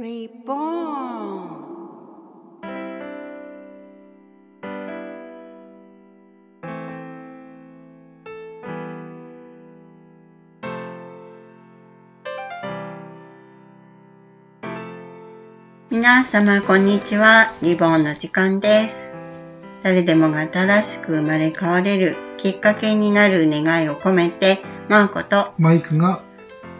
Reborn 皆様こんにちは。リボンの時間です。誰でもが新しく生まれ変われるきっかけになる願いを込めて、マーコとマイクが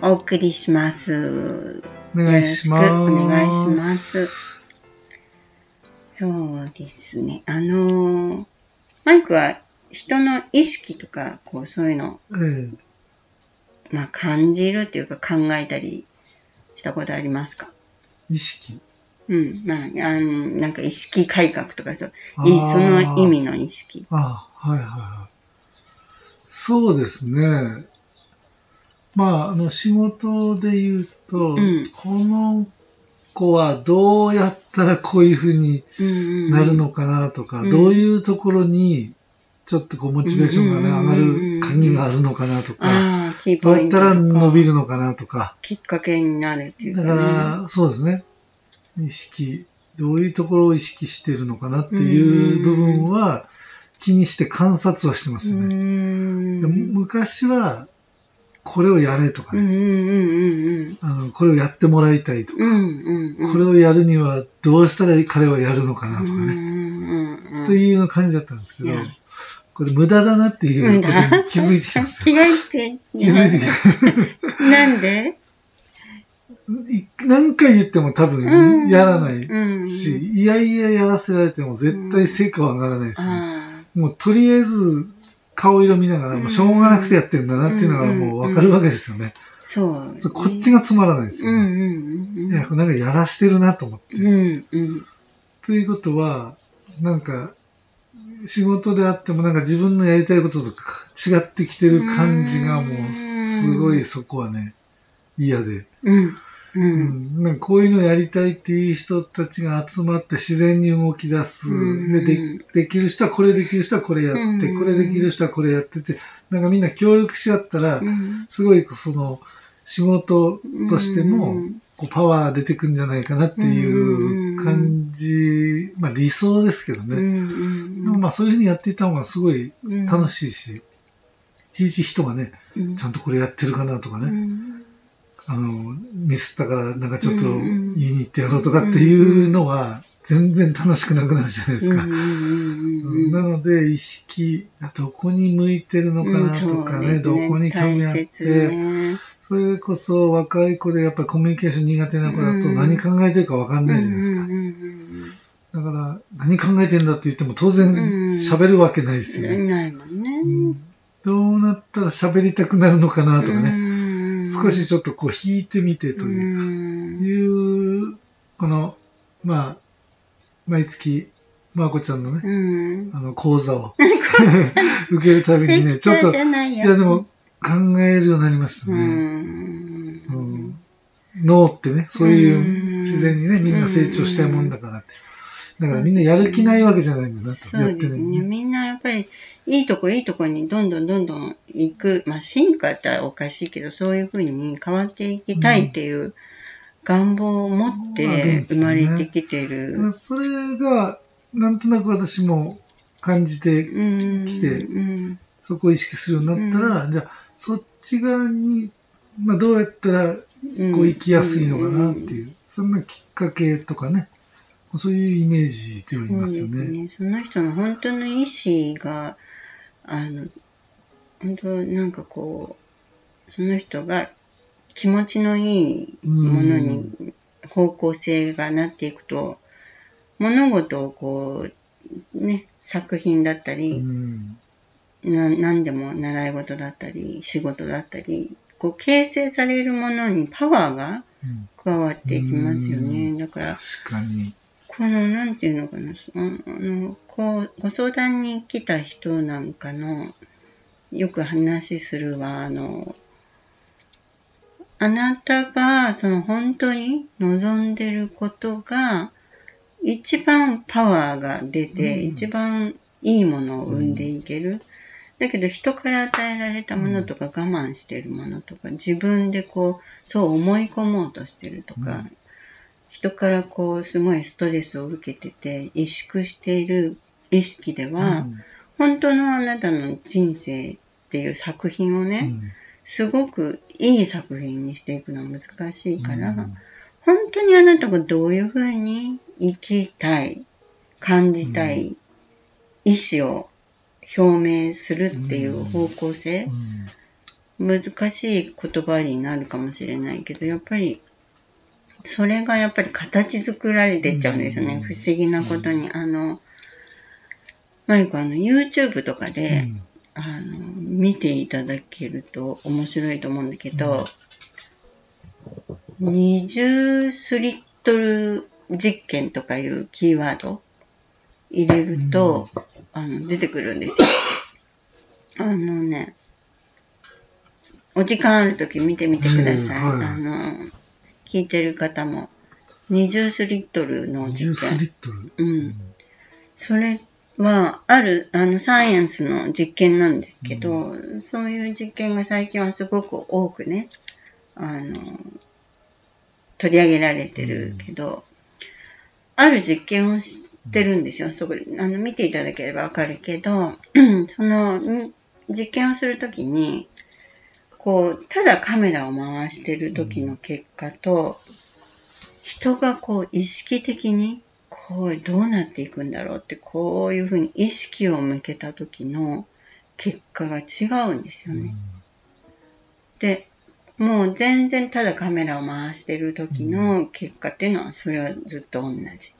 お送りします。お願いします。よろしくお願いします。そうですね。あのーマイクは人の意識とか、こう、そういうの、えまあ、感じるっていうか考えたりしたことありますか？え意識。うん。まあ、あのなんか意識改革とかそう、その意味の意識。あはいはいはい。そうですね。まあ、あの、仕事で言うと、んこの子はどうやったらこういうふうにうんうんうんなるのかなとか、うんどういうところに、ちょっとこう、モチベーションがね、うん上がる鍵があるのかなとか、どうやったら伸びるのかなとか、きっかけになるっていうかだね。から、そうですね。意識、どういうところを意識してるのかなっていう部分は気にして観察はしてますよね。昔は、これをやれとかね、あの、これをやってもらいたいとか。これをやるにはどうしたら彼はやるのかなとかね。という感じだったんですけどこれ無駄だなっていうことに気づいてきたんです気よ。気づいてきた。なんで？い何回言っても多う分んやらないうん。し、いやいややらせられても絶対成果は上がらないですね。あもうとりあえず顔色見ながら、もうしょうがなくてやってんだなっていうのがもうわかるわけですよね。あ、そう。こっちがつまらないですよね。うんうんいや、なんかやらしてるなと思って。うん。うんうん。ということは、なんか、仕事であってもなんか自分のやりたいこととか違ってきてる感じがもうすごいそこはね、嫌で。うん。う。うん。ん、なんかこういうのやりたいっていう人たちが集まって自然に動き出す。うん。でで、できる人はこれできる人はこれやって、うん。これできる人はこれやってて、なんかみんな協力し合ったら、うん。すごいその仕事としてもうん。こうパワー出てくんじゃないかなっていう感じ、まあ理想ですけどうんね。まあそういうふうにやっていった方がすごいうん楽しいし、いちいち人がね、うん。ちゃんとこれやってるかなとかね、うんあの、ミスったからなんかちょっとうん言いに行ってやろうとかっていうのは全然楽しくなくなるじゃないですか。うんうんうんなので意識、どこに向いてるのかなとかね、どこに興味あって、ね。それこそ若い子でやっぱりコミュニケーション苦手な子だとうん。何考えてるかわかんないじゃないですか。うんうんだから何考えてんだって言っても当然うん喋るわけないですよね。うん。ないもん。ね。うん。どうなったら喋りたくなるのかなとかね、ね少しちょっとこう引いてみてという、いうこの、まあ、毎月、まこちゃんのね、うん。あの講座を 受けるたびにね、ちょっと、いやでも考えるようになりましたうね。んうん脳ってね、そういううん自然にね、みんな成長したいもんだからって。だからみんなやる気ないわけじゃないんだなと、そうですね。みんなやっぱり、いいとこいいとこにどんどんどんどん行く。まあ進化っておかしいけど、そういうふうに変わっていきたいっていう願望を持って生まれてきてだからる。それが、なんとなく私も感じて、うん。来てうん。そこを意識するようになったら、じゃあ、そっち側に、まあどうやったらうんこう行きやすいのかなっていう、そんなきっかけとかね、そういうイメージではいますよね。ね。その人の本当の意思が、あの、本当なんかこう、その人が気持ちのいいものに方向性がなっていくと、物事をこう、ね、作品だったうり、んな何でも習い事だったり、仕事だったり、こう形成されるものにパワーがうん加わっていきますよね。うだから、確かに。この、なんていうのかな、そあの、こう、ご相談に来た人なんかの、よく話するは、あの、あなたが、その本当に望んでることが、一番パワーが出て、うん。一番いいものを生んでいける。だけど人から与えられたものとか我慢してるものとか、自分でこう、そう思い込もうとしてるとか、うん人からこう、すごいストレスを受けてて、萎縮している意識では、うん。本当のあなたの人生っていう作品をね、うん。すごくいい作品にしていくのは難しいから、うん。本当にあなたがどういうふうに生きたい、感じたい、意思を表明するっていう方向性、難しい言葉になるかもしれないけど、やっぱり、それがやっぱり形作られてっちゃうんですよね。うん不思議なことに。あの、マイクあの、YouTube とかうで、んあの、見ていただけると面白いと思うんだけど、20スリットル実験とかいうキーワード入れると、あの、出てくるんですよ。あのね、お時間あるとき見てみてください。うんはいあの、聞いてる方も、20スリットルの実20スリ験。ットル？うん。それは、ある、あの、サイエンスの実験なんですけど、そういう実験が最近はすごく多くね、あの、取り上げられてるけど、ある実験をしてるんですよ。そこで、あの、見ていただければわかるけど、その、ん実験をするときに、こう、ただカメラを回してる時の結果と、人がこう意識的にこうどうなっていくんだろうってこういうふうに意識を向けた時の結果が違うんですよね。で、もう全然ただカメラを回してる時の結果っていうのはそれはずっと同じ。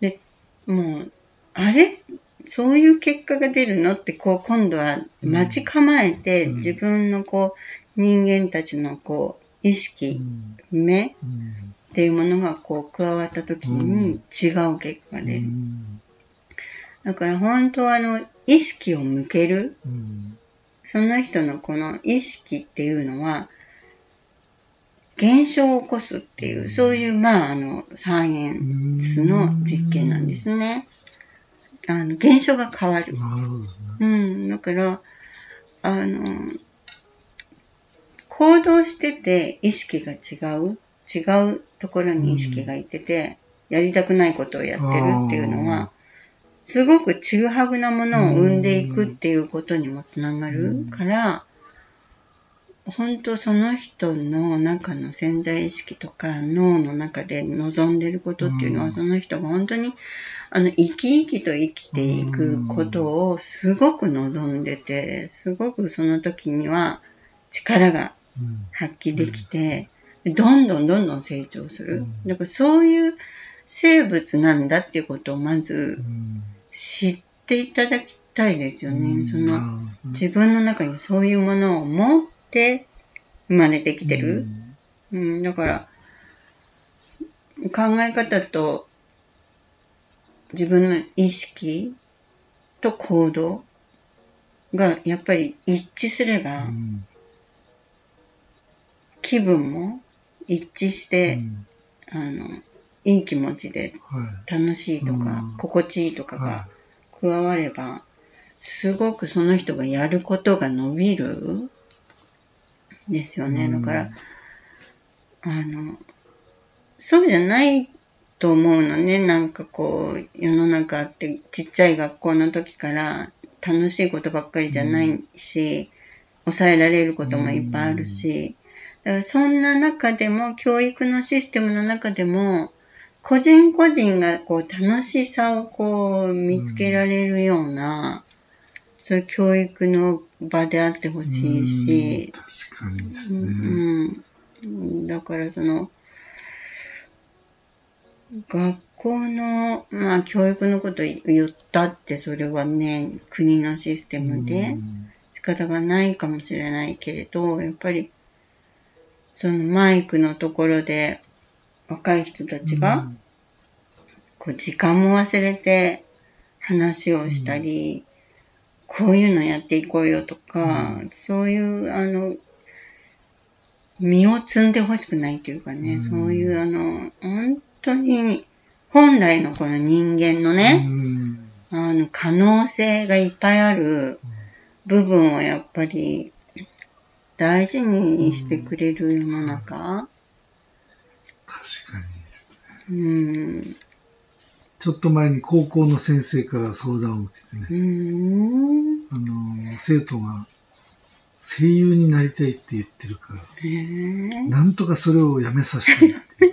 で、もう、あれ？そういう結果が出るのってこう今度は待ち構えてうん。自分のこう人間たちのこう意識、目っていうものがこう加わった時に違う結果が出る。だから本当はあの意識を向ける、その人のこの意識っていうのは、現象を起こすっていう、そういうまああのサイエンスの実験なんですね。あの現象が変わる。なるほどですね。うん、だから、あの、行動してて意識が違う、違うところに意識がいてて、やりたくないことをやってるっていうのは、すごくちぐはぐなものを生んでいくっていうことにもつながるから、本当その人の中の潜在意識とか脳の中で望んでることっていうのは、うんその人が本当にあの生き生きと生きていくことをすごく望んでて、すごくその時には力がうん発揮できて、どんどんどんどん成長するうん。だからそういう生物なんだっていうことをまずうん知っていただきたいですよね。その自分の中にそういうものを持って生まれてきてる。うん、だから、考え方と自分の意識と行動がやっぱり一致すれうば、ん気分も一致しうて、ん。あの、いい気持ちではい。楽しいとか、うん。心地いいとかはが加われば、すごくその人がやることが伸びるですよね。だから、あの、そうじゃないと思うのね。なんかこう、世の中ってちっちゃい学校の時から楽しいことばっかりじゃないし、抑えられることもいっぱいあるし、だからそんな中でも、教育のシステムの中でも、個人個人がこう楽しさをこう見つけられるような、そういう教育の場であってほしいし、確かにですうね。ん、だからその学校の、まあ、教育のこと言ったってそれはね国のシステムで仕方がないかもしれないけれどやっぱりそのマイクのところで若い人たちがこう時間も忘れて話をしたり、こういうのやっていこうよとか、そういう、あの、身を積んでほしくないというかね、うん。そういう、あの、本当に、本来のこの人間のうね、んあの、可能性がいっぱいある部分をやっぱり大事にしてくれる世の中、確かに。うん。ちょっと前に高校の先生から相談を受けてね、うん。あの、生徒が声優になりたいって言ってるから。なんとかそれをやめさせたいって。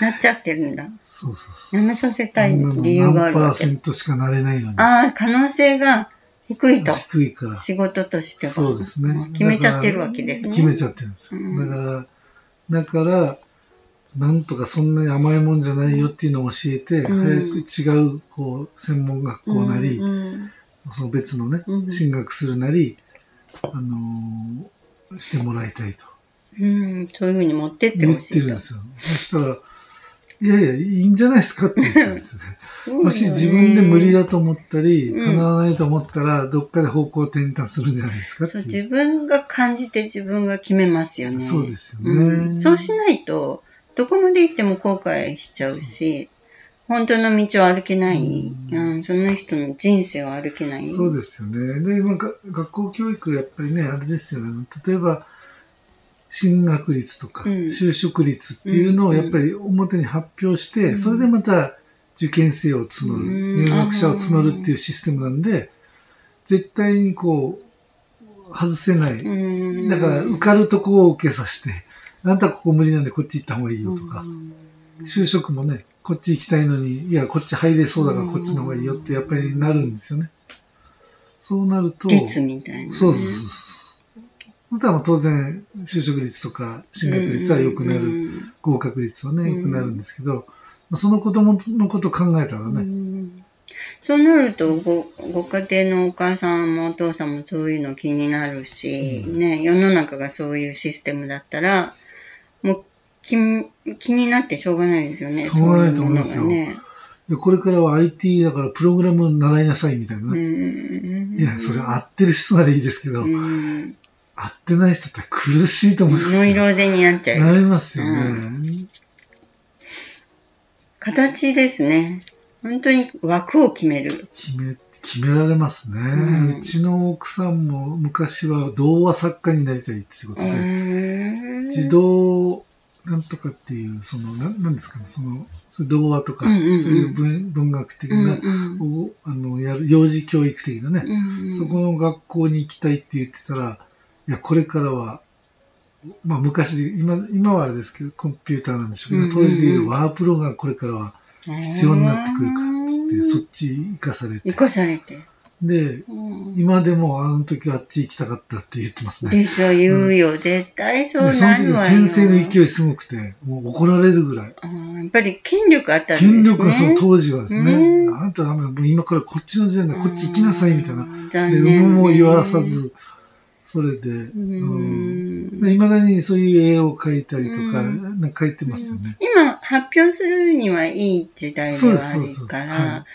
なっちゃってるんだ。そうそうそう。やめさせたい理由があるわ何パーセけ。ントしかなれないのに。ああ、可能性が低いと。低いから。仕事としては。そうですね。決めちゃってるわけですね。決めちゃってるんですよ。うんだから、だから、なんとかそんなに甘いもんじゃないよっていうのを教えて、うん早く違う、こう、専門学校なり、うんうんその別のね、うん進学するなり、あのーしてもらいたいとうん、そういうふうに持ってってほしていとるんで。すよ。そしたら、いやいや、いいんじゃないですかって言ったんですよね。もし自分で無理だと思ったり、うん叶わないと思ったら、どっかで方向転換するんじゃないですかってそう。自分が感じて自分が決めますよね。そうですよね。うん、そうしないと、どこまで行っても後悔しちゃうし、本当の道を歩けない、ううんその人の人生を歩けない。そうですよね。で、まあ、が学校教育、やっぱりね、あれですよね。例えば、進学率とか、うん。就職率っていうのをやっぱり表に発表して、うん。それでまた受験生を募る、うん。入学者を募るっていうシステムなんで、絶対にこう、外せない。うん。だから、受かるとこを受けさせて、あなたここ無理なんでこっち行った方がいいよとか、就職もね、こっち行きたいのに、いや、こっち入れそうだからこっちの方がいいよってやっぱりなるんですよね。そうなると、率みたいな、ね。そうそうそうそしたら当然、就職率とか進学率は良くなる、うん合格率はね、うん良くなるんですけど、まあその子供のことを考えたらうね、んそうなるとご、ご家庭のお母さんもお父さんもそういうの気になるし、うんね、世の中がそういうシステムだったら、もう気気になってしょうがないですよね。しょうがないと思いますよね。でこれからは IT だからプログラム習いなさいみたいな。いや、それ合ってる人ならいいですけど、うん。合ってない人って苦しいと思いますよ。ノイローゼになっちゃう。なりますよね。う形ですね。本当に枠を決める。決め、決められますね、ううんちの奥さんも昔は童話作家になりたいって仕事うで、ん。児童なんとかっていう、その、なんなんですかね、その、そ童話とか、うんうんうんそういう文文学的うんな、うんをあの、やる、幼児教育的なね、うんそこの学校に行きたいって言ってたら、いや、これからは、まあ昔、今、今はあれですけど、コンピューターなんでしょうけど、うんうんうん当時でいうワープロがこれからは必要になってくるから、つって、そっち行かされて生。かされて。で、うん今でもあの時はあっち行きたかったって言ってますね。でしょ、言うよ。絶対そうなるわよ。先生の勢いすごくて、もう怒られるぐらい。あーやっぱり権力あったんですね。権力がその当時はですね、ねあんたダメだ、もう今からこっちの時代だ、こっち行きなさいみたいな。な。で、残有念無も言わさず、それで、ううんん。いまだにそういう絵を描いたりとか、うんなんか描いてますよね。今、発表するにはいい時代ではあるかはいら、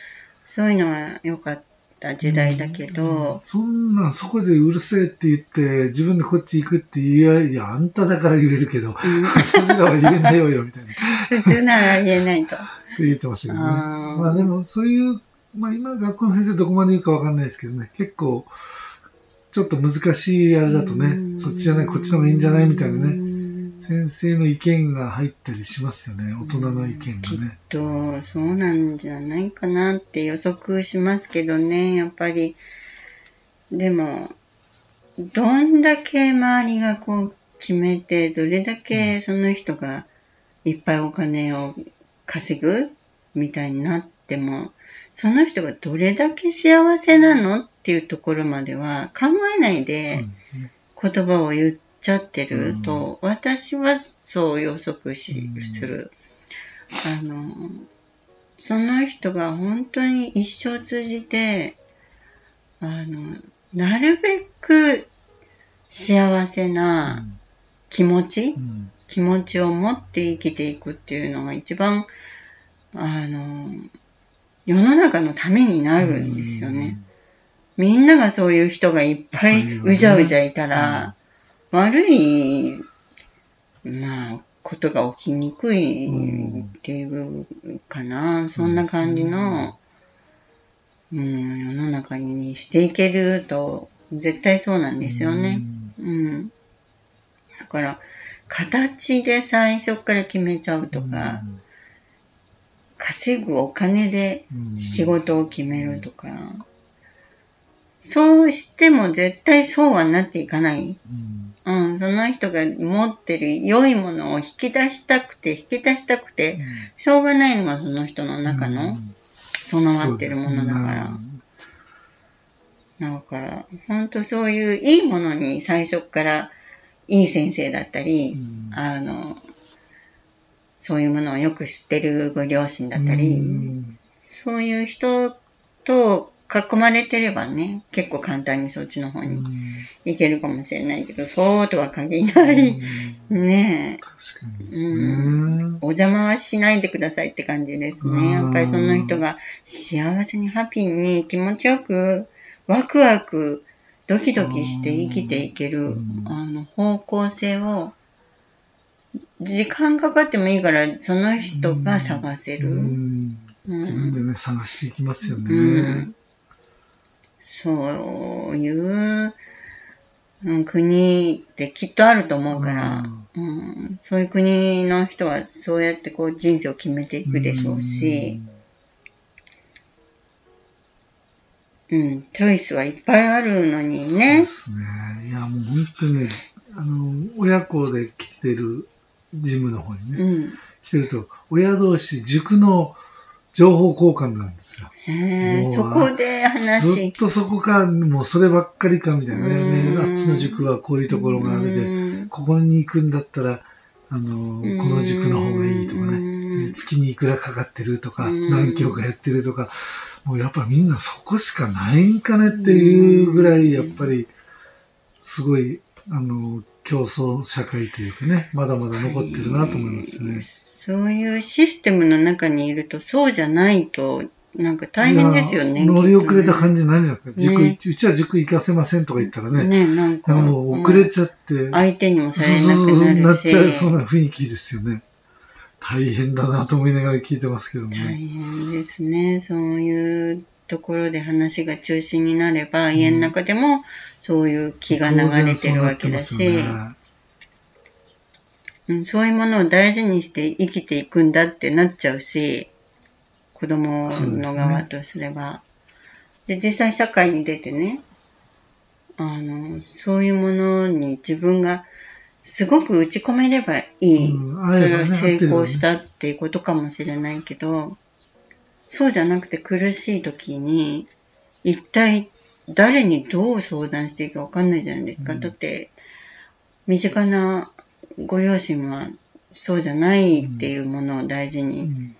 そういうのは良かった時代だけど、そんなん、そこでうるせえって言って、自分でこっち行くって言えば、いや、あんただから言えるけど、うんらは言えないわよ、みたいな。普通なら言えないと。って言ってましたけどね。まあでも、そういう、まあ今、学校の先生どこまで言うかわかんないですけどね、結構、ちょっと難しいあれだとね、そっちじゃない、こっちの方がいいんじゃないみたいなね、ね。先生の意見が入ったりしますよね、大人の意見きっがね。と、そうなんじゃないかなって予測しますけどね、やっぱり。でも、どんだけ周りがこう決めて、どれだけその人がいっぱいお金を稼ぐみたいになっても、その人がどれだけ幸せなのっていうところまでは考えないで言葉を言っちゃってると、私はそう予測しうんする。あの、その人が本当に一生通じて、あの、なるべく幸せうなん気持ち、うん気持ちを持って生きていくっていうのが一番、あの、世の中のためになるんですよね。。みんながそういう人がいっぱいうじゃうじゃいたら、悪い、まあ、ことが起きにくいっていうかな、そんな感じの、うん、世の中にしていけると、絶対そうなんですよね。うん。だから、形で最初から決めちゃうとか、稼ぐお金で仕事を決めるとか、そうしても絶対そうはなっていかない。うん、その人が持ってる良いものを引き出したくて、引き出したくて、しょうがないのがその人の中の備わってるものだから。だから、本当そういういいものに最初からいい先生だったり、あの、そういうものをよく知ってるご両親だったり、そういう人と囲まれてればね、結構簡単にそっちの方に行けるかもしれないけど、そうとは限らない。ねえ。確かに、うん。お邪魔はしないでくださいって感じですね。やっぱりその人が幸せにハッピーに気持ちよくワクワクドキドキして生きていけるあの方向性を時間かかってもいいからその人が探せる。自分でね、探していきますよね。うんそういう、うん、国ってきっとあると思うから、うん、そういう国の人はそうやってこう人生を決めていくでしょうし、うん、チョイスはいっぱいあるのにね。そうですね。いや、もう本当にね、あの、親子で来てるジムの方にね、うん、来てると、親同士、塾の情報交換なんですよ。へそこで話。ずっとそこか、もうそればっかりかみたいなね。あっちの塾はこういうところがあれで、ここに行くんだったら、あの、この塾の方がいいとかね。月にいくらかかってるとか、何キロかやってるとか、もうやっぱみんなそこしかないんかねっていうぐらい、やっぱり、すごい、あの、競争社会というかね、まだまだ残ってるなと思いますね。そういうシステムの中にいると、そうじゃないと、なんか大変ですよね。乗り遅れた感じになるじゃないですか。塾、ね、うちは塾行かせませんとか言ったらね。ね、なんか。もう遅れちゃって。相手にもされなくなるし。なっちゃう、そんな雰囲気ですよね。大変だなと思いながら聞いてますけどね。大変ですね。そういうところで話が中心になれば、家の中でもそういう気が流れてるわけだし。うん、そういうものを大事にして生きていくんだってなっちゃうし、子供の側とすれば。で、ね、実際社会に出てね、あの、そういうものに自分がすごく打ち込めればいい。うん、それは成功したっていうことかもしれないけど、そうじゃなくて苦しい時に、一体誰にどう相談していいかわかんないじゃないですか。うん、だって、身近なご両親はそうじゃないっていうものを大事に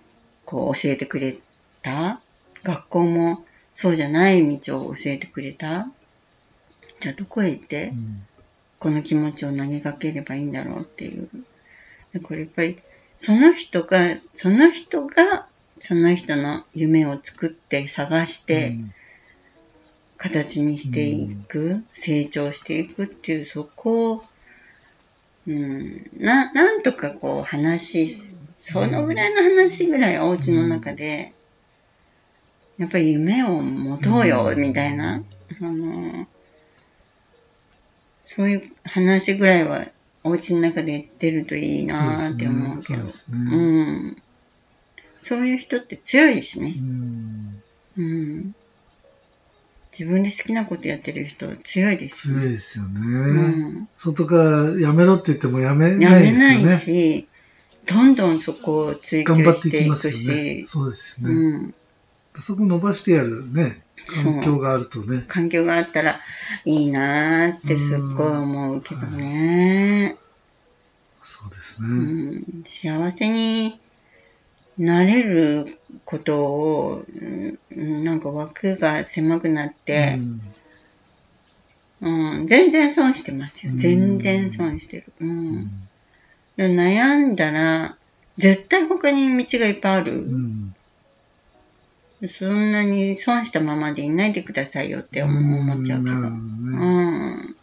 こう教えてくれた？学校もそうじゃない道を教えてくれた？じゃあどこへ行って、この気持ちを投げかければいいんだろうっていう。これやっぱり、その人が、その人が、その人の夢を作って探して、形にしていく、成長していくっていう、そこをうん、な、なんとかこう話、そのぐらいの話ぐらいお家の中で、やっぱり夢を持とうよ、みたいな、あの、そういう話ぐらいはお家の中で言ってるといいなって思うけど、うね。うん。そういう人って強いしね。うん、うん自分で好きなことやってる人強いですよね。強いですよね。うん、外からやめろって言ってもやめないですよね。やめないし、どんどんそこを追求していくし。ね、そうですよね。うん、そこ伸ばしてやるね。環境があるとね。環境があったらいいなーってすっごい思うけどね。そうですね、うん。幸せになれることを、なんか枠が狭くなって、うん、うん、全然損してますよ。全然損してる。うん。うん、悩んだら、絶対他に道がいっぱいある。そんなに損したままでいないでくださいよって思っちゃうけど。うん。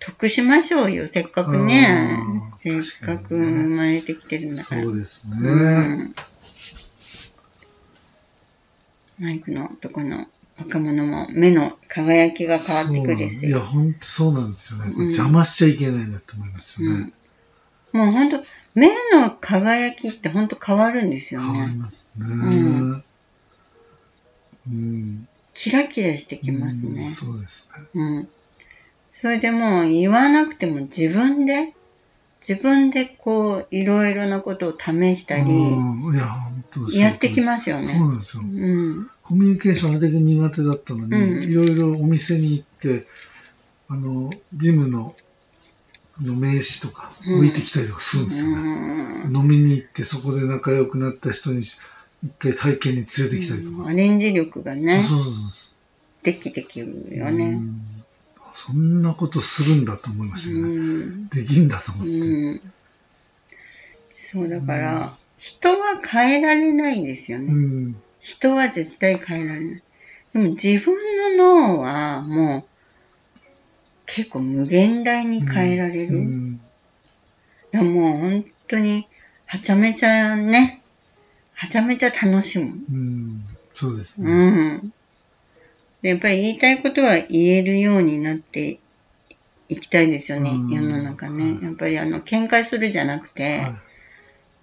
得しましょうよ、せっかくね。せっかく生まれてきてるんだから。そうですね。うん、マイクのとこの若者も目の輝きが変わってくるし。いや、ほんとそうなんですよね。うん邪魔しちゃいけないなって思いますよね。もうほんと、目の輝きってほんと変わるんですよ変わりね。ますね。んうん。キラキラしてきますうんね。そうですね。うん。それでもう言わなくても自分で、自分でこう、いろいろなことを試したり、うんいや、本当やってきまますよそうね。なんですよう。ん。コミュニケーションあれだけ苦手だったのに、うんいろいろお店に行って、あの、ジムのあの名刺とかうん置いてきたりとかするんですよね。うん飲みに行ってそこで仲良くなった人に一回体験に連れてきたりとか。アレンジ力がね、そうそうそうできてきるようね。んそんなことするんだと思いましたうね。ん。できんだと思って。うん。そう、だから、人は変えられないですよね。うん。人は絶対変えられない。でも自分の脳はもう結構無限大に変えられる。うんだもう本当にはちゃめちゃね、はちゃめちゃ楽しむ。うん。そうですうね。ん。でやっぱり言いたいことは言えるようになっていきたいですよね、うん。世の中ね。はいやっぱりあの、喧嘩するじゃなくて、はい。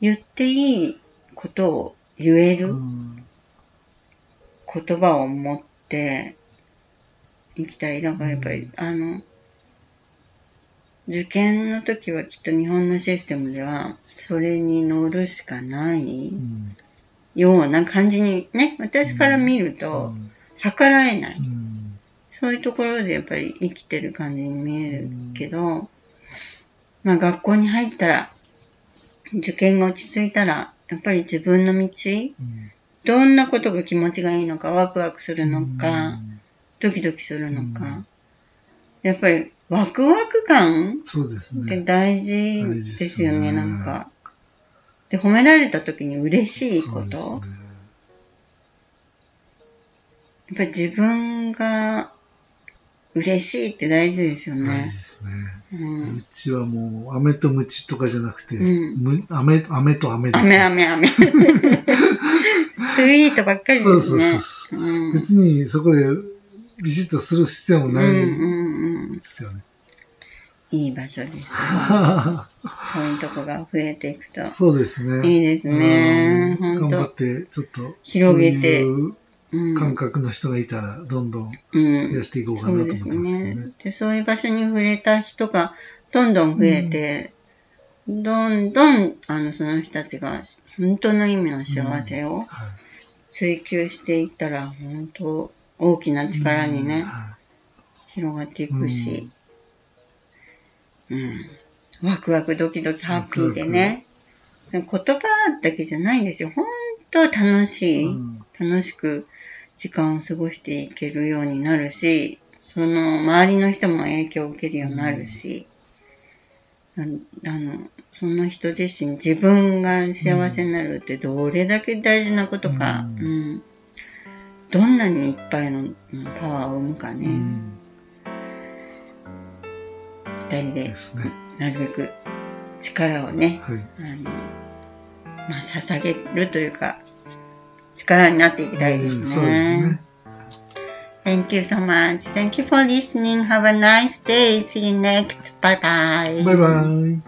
言っていいことを言えるうん。言葉を持っていきたい。だからやっぱり、うん。あの、受験の時はきっと日本のシステムでは、それに乗るしかないうん。ような感じにね、私から見ると逆らえない。うんそういうところでやっぱり生きてる感じに見えるけど、まあ学校に入ったら、受験が落ち着いたら、やっぱり自分の道、うんどんなことが気持ちがいいのか、ワクワクするのか、うんドキドキするのか、うんやっぱりワクワク感ってね。大事ですよね、ねなんか。で、褒められた時に嬉しいこと。ねやっぱり自分が嬉しいって大事ですよ大ね事。ですね。う。うんちはもう、飴とムチとかじゃなくて、うんむ飴、飴と飴です。飴飴飴。スイートばっかりそうそうですね。そう。うん。別にそこでビシッとする必要もないうんうんうんで。すよね。いい場所ですよね。そういうとこが増えていくと。そうですね。いいですね。頑張って、ちょっと、広げてそういううん。感覚の人がいたら、どんどんうん。増やしていこうかなと思ってますそうです。ね。ね。で、そういう場所に触れた人がどんどん増えて、どんどん、あの、その人たちが本当の意味の幸せをはい。追求していったら、本当大きな力にね、は広がっていくし、うん。ワクワクドキドキハッピーでね、言葉だけじゃないんですよ。本当楽しい。楽しく時間を過ごしていけるようになるし、その周りの人も影響を受けるようになるし、ああの、その人自身、自分が幸せになるってどれだけ大事なことか、ううんんどんなにいっぱいのうんパワーを生むかね、うん二人でね。なるべく力をね、はい。あの、まあ、捧げるというか、力になっていきたいですうんそうですね。 Thank you so much. Thank you for listening. Have a nice day. See you next. Bye bye. バイバイ。